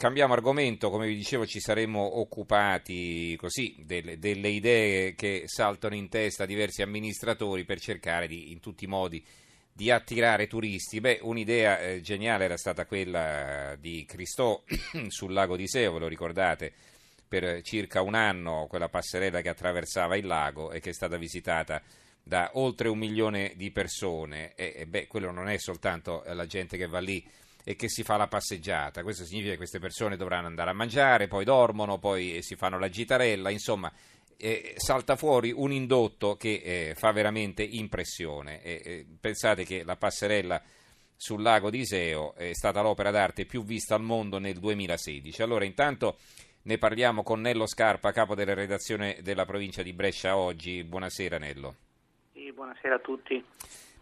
cambiamo argomento, come vi dicevo ci saremmo occupati così delle, delle, idee che saltano in testa a diversi amministratori per cercare di, in tutti i modi di attirare turisti. Beh, un'idea eh, geniale era stata quella di Cristò sul lago di Seo, ve lo ricordate? Per circa un anno quella passerella che attraversava il lago e che è stata visitata da oltre un milione di persone e, e beh, quello non è soltanto la gente che va lì e che si fa la passeggiata. Questo significa che queste persone dovranno andare a mangiare, poi dormono, poi si fanno la gitarella, insomma, eh, salta fuori un indotto che eh, fa veramente impressione. Eh, pensate che la passerella sul lago di Iseo è stata l'opera d'arte più vista al mondo nel 2016. Allora, intanto ne parliamo con Nello Scarpa, capo della redazione della provincia di Brescia oggi. Buonasera Nello. Sì, buonasera a tutti.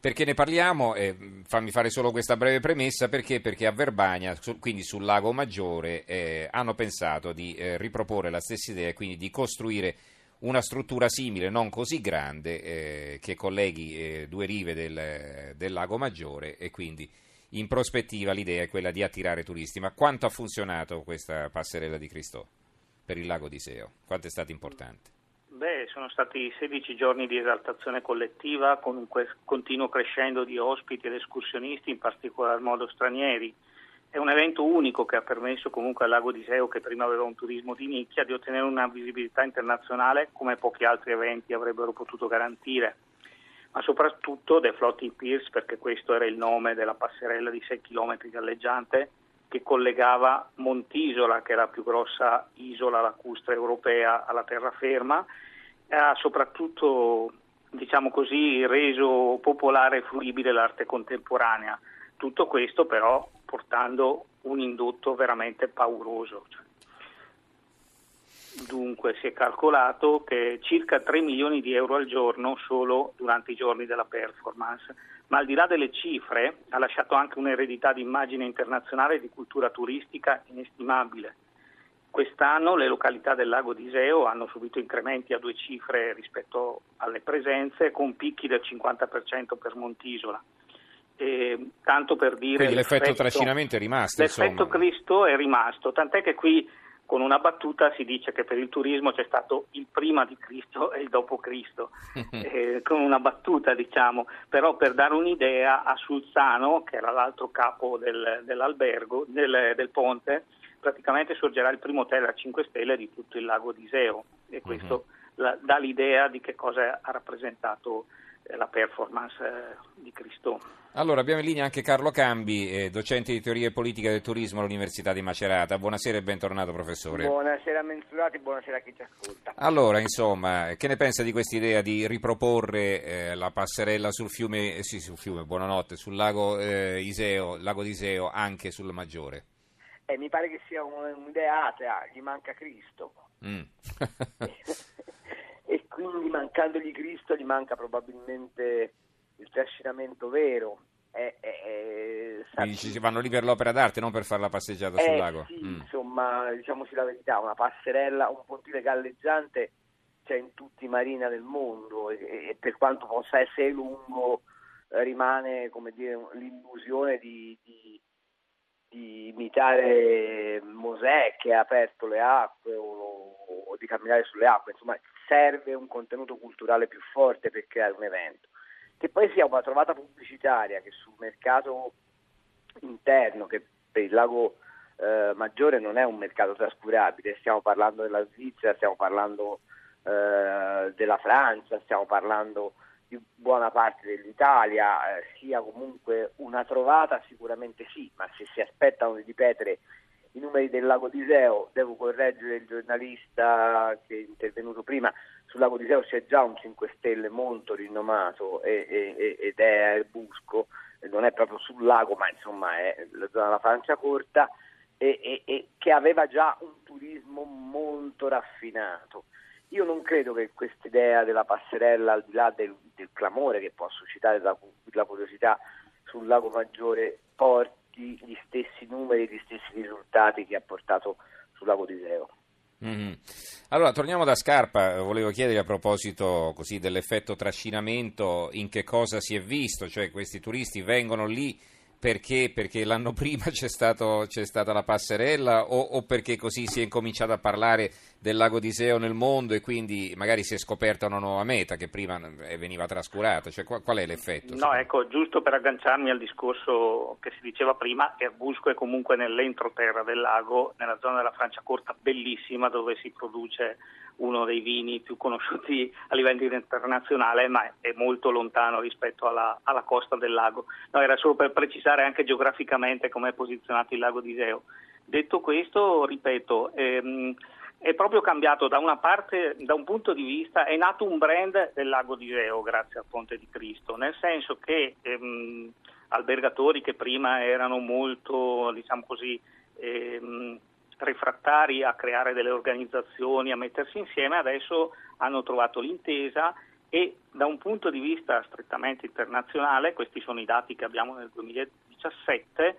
Perché ne parliamo? Eh, fammi fare solo questa breve premessa. Perché? Perché a Verbania, su, quindi sul Lago Maggiore, eh, hanno pensato di eh, riproporre la stessa idea, quindi di costruire una struttura simile, non così grande, eh, che colleghi eh, due rive del, del, Lago Maggiore e quindi in prospettiva l'idea è quella di attirare turisti. Ma quanto ha funzionato questa passerella di Cristo per il Lago di Seo? Quanto è stata importante? Beh, sono stati 16 giorni di esaltazione collettiva con un continuo crescendo di ospiti ed escursionisti, in particolar modo stranieri. È un evento unico che ha permesso comunque al Lago di Seo, che prima aveva un turismo di nicchia, di ottenere una visibilità internazionale come pochi altri eventi avrebbero potuto garantire. Ma soprattutto The Floating Piers, perché questo era il nome della passerella di 6 km galleggiante, che collegava Montisola, che è la più grossa isola lacustre europea, alla terraferma, ha soprattutto diciamo così, reso popolare e fruibile l'arte contemporanea. Tutto questo però portando un indotto veramente pauroso. Dunque si è calcolato che circa 3 milioni di euro al giorno solo durante i giorni della performance, ma al di là delle cifre ha lasciato anche un'eredità di immagine internazionale e di cultura turistica inestimabile. Quest'anno le località del lago di Iseo hanno subito incrementi a due cifre rispetto alle presenze, con picchi del 50% per Montisola. E, tanto per dire Quindi l'effetto, l'effetto trascinamento è rimasto. L'effetto insomma. Cristo è rimasto, tant'è che qui con una battuta si dice che per il turismo c'è stato il prima di Cristo e il dopo Cristo, eh, con una battuta diciamo, però per dare un'idea a Sulzano, che era l'altro capo del, dell'albergo, del, del ponte, praticamente sorgerà il primo hotel a 5 stelle di tutto il lago di Iseo e questo uh-huh. la, dà l'idea di che cosa ha rappresentato eh, la performance eh, di Cristo. Allora abbiamo in linea anche Carlo Cambi, eh, docente di teoria e politica del turismo all'Università di Macerata. Buonasera e bentornato professore. Buonasera Mensurati, buonasera a chi ci ascolta. Allora, insomma, che ne pensa di questa idea di riproporre eh, la passerella sul fiume, eh, sì, sul fiume, buonanotte, sul lago Iseo, lago di Iseo anche sul Maggiore? Eh, mi pare che sia un'idea atea, gli manca Cristo. Mm. e quindi mancandogli Cristo gli manca probabilmente il trascinamento vero. Eh, eh, Dici, vanno lì per l'opera d'arte, non per fare la passeggiata sul lago. Sì, mm. insomma, diciamoci la verità, una passerella, un pontile galleggiante c'è in tutti i marina del mondo e, e per quanto possa essere lungo rimane come dire, l'illusione di di imitare Mosè che ha aperto le acque o, o, di camminare sulle acque, insomma serve un contenuto culturale più forte per creare un evento. Che poi sia una trovata pubblicitaria che sul mercato interno, che per il lago eh, Maggiore non è un mercato trascurabile, stiamo parlando della Svizzera, stiamo parlando eh, della Francia, stiamo parlando di buona parte dell'Italia eh, sia comunque una trovata, sicuramente sì, ma se si aspettano di ripetere i numeri del Lago di Seo, devo correggere il giornalista che è intervenuto prima, sul Lago di Seo c'è già un 5 Stelle molto rinomato e, e, ed è il Busco, non è proprio sul lago ma insomma è la zona della Francia corta e, e che aveva già un turismo molto raffinato. Io non credo che questa idea della passerella, al di là del, del clamore che può suscitare la, la, curiosità sul lago Maggiore, porti gli stessi numeri, gli stessi risultati che ha portato sul lago di Seo. Mm-hmm. Allora, torniamo da Scarpa, volevo chiedere a proposito così, dell'effetto trascinamento, in che cosa si è visto, cioè questi turisti vengono lì perché? Perché l'anno prima c'è, stato, c'è stata la passerella o, o, perché così si è incominciato a parlare del lago di Seo nel mondo e quindi magari si è scoperta una nuova meta che prima veniva trascurata? Cioè, qual, qual è l'effetto? No, ecco, giusto per agganciarmi al discorso che si diceva prima, Erbusco è comunque nell'entroterra del lago, nella zona della Franciacorta bellissima dove si produce uno dei vini più conosciuti a livello internazionale, ma è molto lontano rispetto alla, alla costa del lago. No, era solo per precisare anche geograficamente come è posizionato il lago di Iseo. Detto questo, ripeto, ehm, è proprio cambiato da una parte, da un punto di vista, è nato un brand del lago di Iseo grazie al Ponte di Cristo, nel senso che ehm, albergatori che prima erano molto, diciamo così, ehm, refrattari a creare delle organizzazioni, a mettersi insieme, adesso hanno trovato l'intesa e da un punto di vista strettamente internazionale, questi sono i dati che abbiamo nel 2017,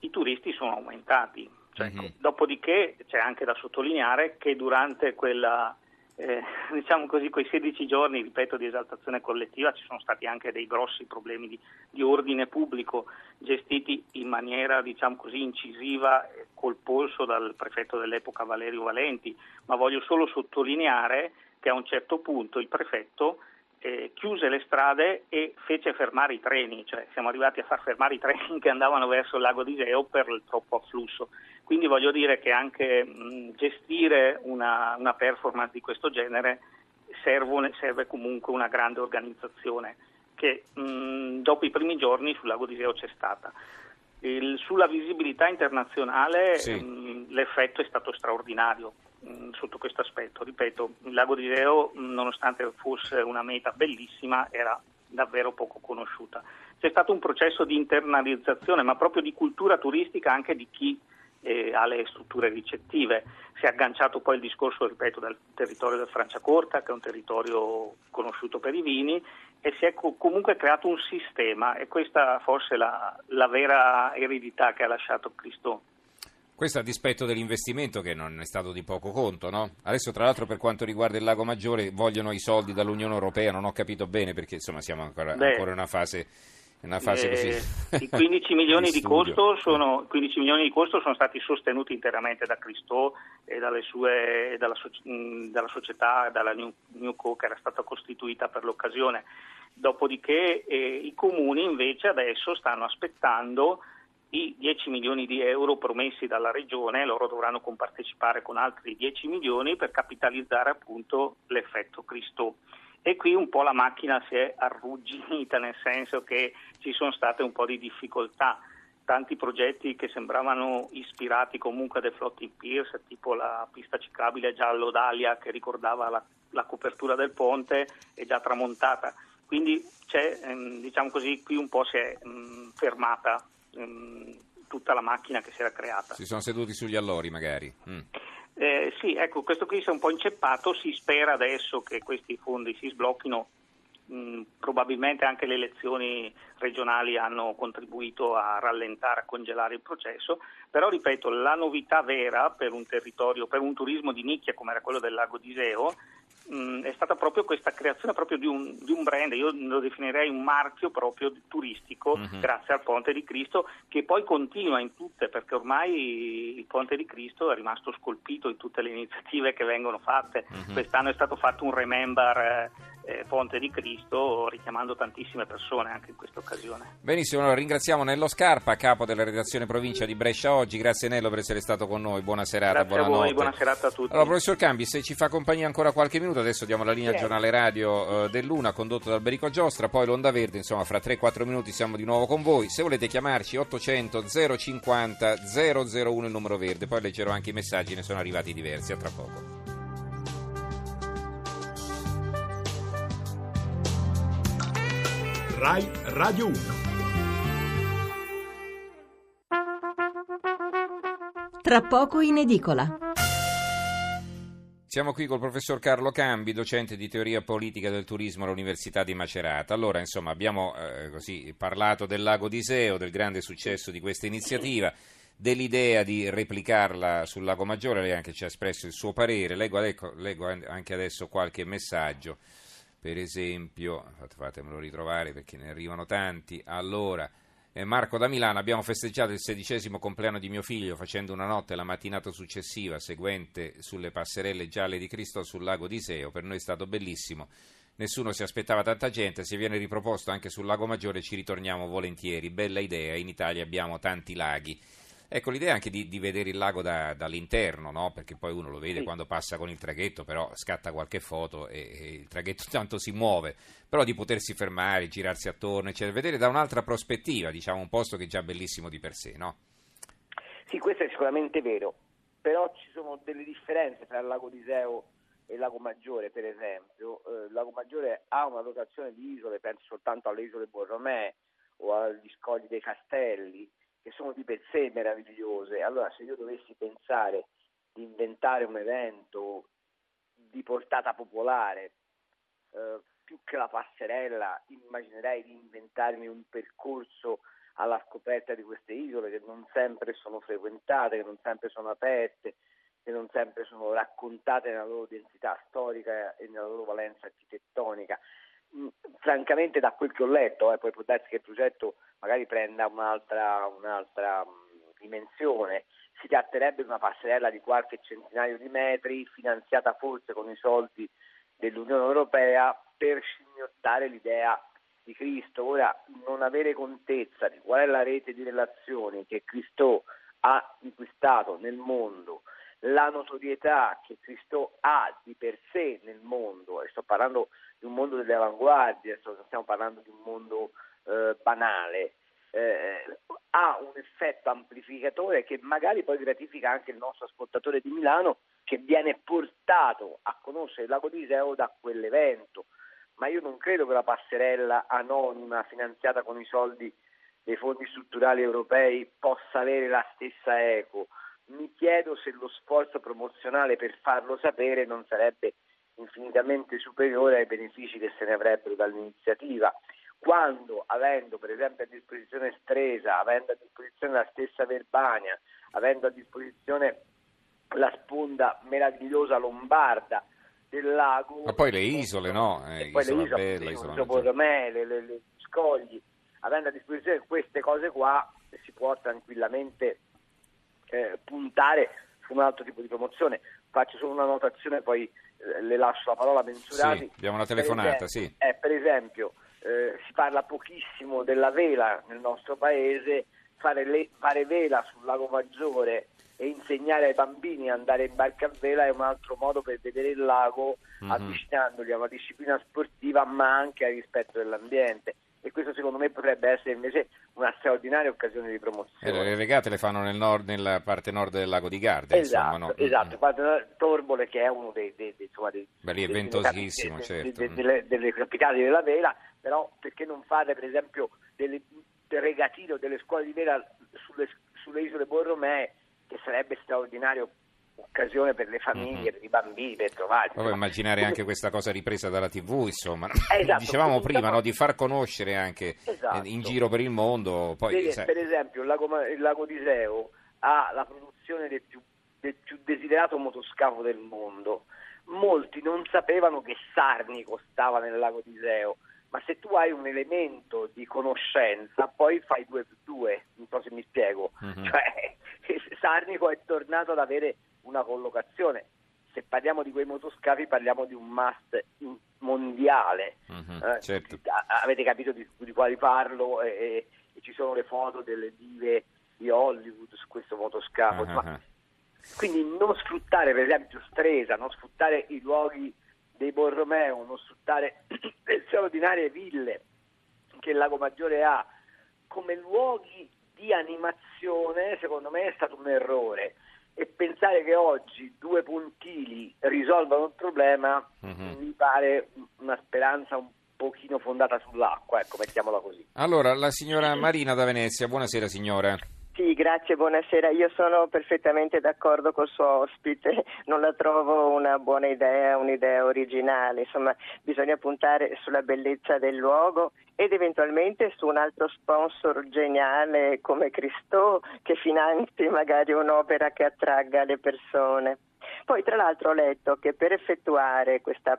i turisti sono aumentati. Mm-hmm. Dopodiché c'è anche da sottolineare che durante quella eh, diciamo così, quei 16 giorni, ripeto, di esaltazione collettiva ci sono stati anche dei grossi problemi di, di ordine pubblico gestiti in maniera, diciamo così, incisiva col polso dal prefetto dell'epoca Valerio Valenti, ma voglio solo sottolineare che a un certo punto il prefetto eh, chiuse le strade e fece fermare i treni, cioè siamo arrivati a far fermare i treni che andavano verso il lago di Iseo per il troppo afflusso. Quindi voglio dire che anche mh, gestire una, una, performance di questo genere serve, serve comunque una grande organizzazione che mh, dopo i primi giorni sul lago di Iseo c'è stata. Il, sulla visibilità internazionale sì. mh, l'effetto è stato straordinario sotto questo aspetto. Ripeto, il lago di Iseo, nonostante fosse una meta bellissima, era davvero poco conosciuta. C'è stato un processo di internalizzazione, ma proprio di cultura turistica anche di chi eh, le strutture ricettive. Si è agganciato poi il discorso, ripeto, del territorio del Franciacorta, che è un territorio conosciuto per i vini, e si è co- comunque creato un sistema, e questa forse è la, la vera eredità che ha lasciato Cristo questo a dispetto dell'investimento che non è stato di poco conto, no? Adesso tra l'altro per quanto riguarda il Lago Maggiore vogliono i soldi dall'Unione Europea, non ho capito bene perché insomma siamo ancora, Beh, ancora in una fase, una fase eh, così. I 15 milioni di, di, costo sono, 15 milioni di costo sono stati sostenuti interamente da Cristo e sue, dalla, dalla, società, dalla New, Newco che era stata costituita per l'occasione. Dopodiché eh, i comuni invece adesso stanno aspettando i 10 milioni di euro promessi dalla Regione, loro dovranno compartecipare con altri 10 milioni per capitalizzare appunto l'effetto Cristo. E qui un po' la macchina si è arrugginita, nel senso che ci sono state un po' di difficoltà. Tanti progetti che sembravano ispirati comunque a dei floating piers, tipo la pista ciclabile giallo d'Alia che ricordava la, la copertura del ponte, è già tramontata. Quindi c'è, ehm, diciamo così, qui un po' si è mh, mm, fermata Ehm, tutta la macchina che si era creata. Si sono seduti sugli allori magari. Mm. Eh, sì, ecco, questo qui si è un po' inceppato, si spera adesso che questi fondi si sblocchino, mm, probabilmente anche le elezioni regionali hanno contribuito a rallentare, a congelare il processo, però ripeto, la novità vera per un territorio, per un turismo di nicchia come era quello del lago di Iseo, mh, è stata proprio questa creazione proprio di un, di un, brand, io lo definirei un marchio proprio turistico uh-huh. grazie al Ponte di Cristo che poi continua in tutte perché ormai il Ponte di Cristo è rimasto scolpito in tutte le iniziative che vengono fatte. Uh-huh. Quest'anno è stato fatto un remember eh, eh, Ponte di Cristo richiamando tantissime persone anche in questa occasione. Benissimo, allora ringraziamo Nello Scarpa, capo della redazione provincia di Brescia oggi. Grazie Nello per essere stato con noi. Buona serata, Grazie buona a voi, buona serata a tutti. Allora, professor Cambi, se ci fa compagnia ancora qualche minuto, adesso diamo la linea al giornale radio eh, dell'Una condotto dal Berico Giostra, poi l'Onda Verde, insomma, fra 3-4 minuti siamo di nuovo con voi. Se volete chiamarci 800 050 001 il numero verde, poi leggerò anche i messaggi, ne sono arrivati diversi. A tra poco. Rai Radio 1. Tra poco in edicola. Siamo qui col professor Carlo Cambi, docente di teoria politica del turismo all'Università di Macerata. Allora, insomma, abbiamo eh, così, parlato del lago di Iseo, del grande successo di questa iniziativa, dell'idea di replicarla sul lago Maggiore, lei anche ci ha espresso il suo parere. Leggo, ecco, leggo anche adesso qualche messaggio per esempio, fatemelo ritrovare perché ne arrivano tanti, allora, Marco da Milano, abbiamo festeggiato il sedicesimo compleanno di mio figlio facendo una notte la mattinata successiva, seguente sulle passerelle gialle di Cristo sul lago di Iseo. Per noi è stato bellissimo. Nessuno si aspettava tanta gente, se viene riproposto anche sul lago Maggiore ci ritorniamo volentieri. Bella idea, in Italia abbiamo tanti laghi. Ecco, l'idea è anche di, di vedere il lago da- dall'interno, no? perché poi uno lo vede Sì. quando passa con il traghetto, però scatta qualche foto e, e il traghetto tanto si muove, però di potersi fermare, girarsi attorno, eccetera, vedere da un'altra prospettiva, diciamo, un posto che è già bellissimo di per sé, no? Sì, questo è sicuramente vero, però ci sono delle differenze tra il lago di Iseo e il lago Maggiore, per esempio. Eh, il lago Maggiore ha una dotazione di isole, penso soltanto alle isole Borromee o agli scogli dei castelli, che sono di per sé meravigliose. Allora, se io dovessi pensare di inventare un evento di portata popolare, eh, più che la passerella, immaginerei di inventarmi un percorso alla scoperta di queste isole che non sempre sono frequentate, che non sempre sono aperte, che non sempre sono raccontate nella loro densità storica e nella loro valenza architettonica. Mm, Francamente, da quel che ho letto, eh, poi può darsi che il progetto magari prenda un'altra, un'altra mm, dimensione, si tratterebbe di una passerella di qualche centinaio di metri, finanziata forse con i soldi dell'Unione Europea per scimmiottare l'idea di Cristo. Ora, non avere contezza di qual è la rete di relazioni che Cristo ha inquistato nel mondo, la notorietà che Cristo ha di per sé nel mondo, e sto parlando di un mondo delle avanguardie, non stiamo parlando di un mondo eh, banale, eh, ha un effetto amplificatore che magari poi gratifica anche il nostro ascoltatore di Milano che viene portato a conoscere il lago di Iseo da quell'evento. Ma io non credo che la passerella anonima finanziata con i soldi dei fondi strutturali europei possa avere la stessa eco. Mi chiedo se lo sforzo promozionale per farlo sapere non sarebbe infinitamente superiore ai benefici che se ne avrebbero dall'iniziativa. Quando, avendo per esempio a disposizione Stresa, avendo a disposizione la stessa Verbania, avendo a disposizione la sponda meravigliosa lombarda del lago, Ma poi le isole, no? Eh, poi le Isola isole, Bella, sì, Isola. Borromee, le, le- le scogli, avendo a disposizione queste cose qua si può tranquillamente eh, puntare su un altro tipo di promozione. Faccio solo una notazione, poi eh, le lascio la parola a Mensurati. Sì, abbiamo una Per telefonata, esempio- sì. eh, per esempio, eh, si parla pochissimo della vela nel nostro paese, fare, le- fare vela sul lago Maggiore e insegnare ai bambini a andare in barca a vela è un altro modo per vedere il lago Mhm. avvicinandoli a una disciplina sportiva ma anche al rispetto dell'ambiente e questo secondo me potrebbe essere invece una straordinaria occasione di Eh, promozione. le regate le fanno nel nord- nella parte nord del lago di Garda, Esatto, insomma, no? esatto. Mm, Torbole che è uno dei, dei- dei- insomma, dei, Beh, lì è ventosissimo, dei- certo. dei- delle, delle capitali della vela, però perché non fare per esempio delle, regatine o delle scuole di vela sulle, sulle isole Borromee che sarebbe straordinaria occasione per le famiglie, Mhm. per i bambini, per trovarsi. Poi immaginare anche questa cosa ripresa dalla TV, insomma. Esatto, Dicevamo prima no, di far conoscere anche Esatto. eh, in giro per il mondo. Poi, Vede, sai, per esempio il lago, il lago di Iseo ha la produzione del più, del più desiderato motoscafo del mondo. Molti non sapevano che Sarnico stava nel lago di Iseo, ma se tu hai un elemento di conoscenza poi fai due più due, non so se mi spiego. Mhm. Cioè, Sarnico è tornato ad avere una collocazione. Se parliamo di quei motoscafi parliamo di un must mondiale. Mhm, Eh, certo. avete capito di, di quali parlo e, e- e ci sono le foto delle dive di Hollywood su questo motoscafo. Ah. Quindi non sfruttare per esempio Stresa, non sfruttare i luoghi dei Borromeo, non sfruttare le straordinarie ville che il Lago Maggiore ha come luoghi di animazione, secondo me è stato un errore. E pensare che oggi due puntili risolvano il problema Mhm. mi pare una speranza un pochino fondata sull'acqua, ecco, mettiamola così. Allora, la signora Marina da Venezia, buonasera signora. Sì, grazie, buonasera. Io sono perfettamente d'accordo col suo ospite, non la trovo una buona idea, un'idea originale. Insomma, bisogna puntare sulla bellezza del luogo ed eventualmente su un altro sponsor geniale come Cristo che finanzi magari un'opera che attragga le persone. Poi tra l'altro ho letto che per effettuare questa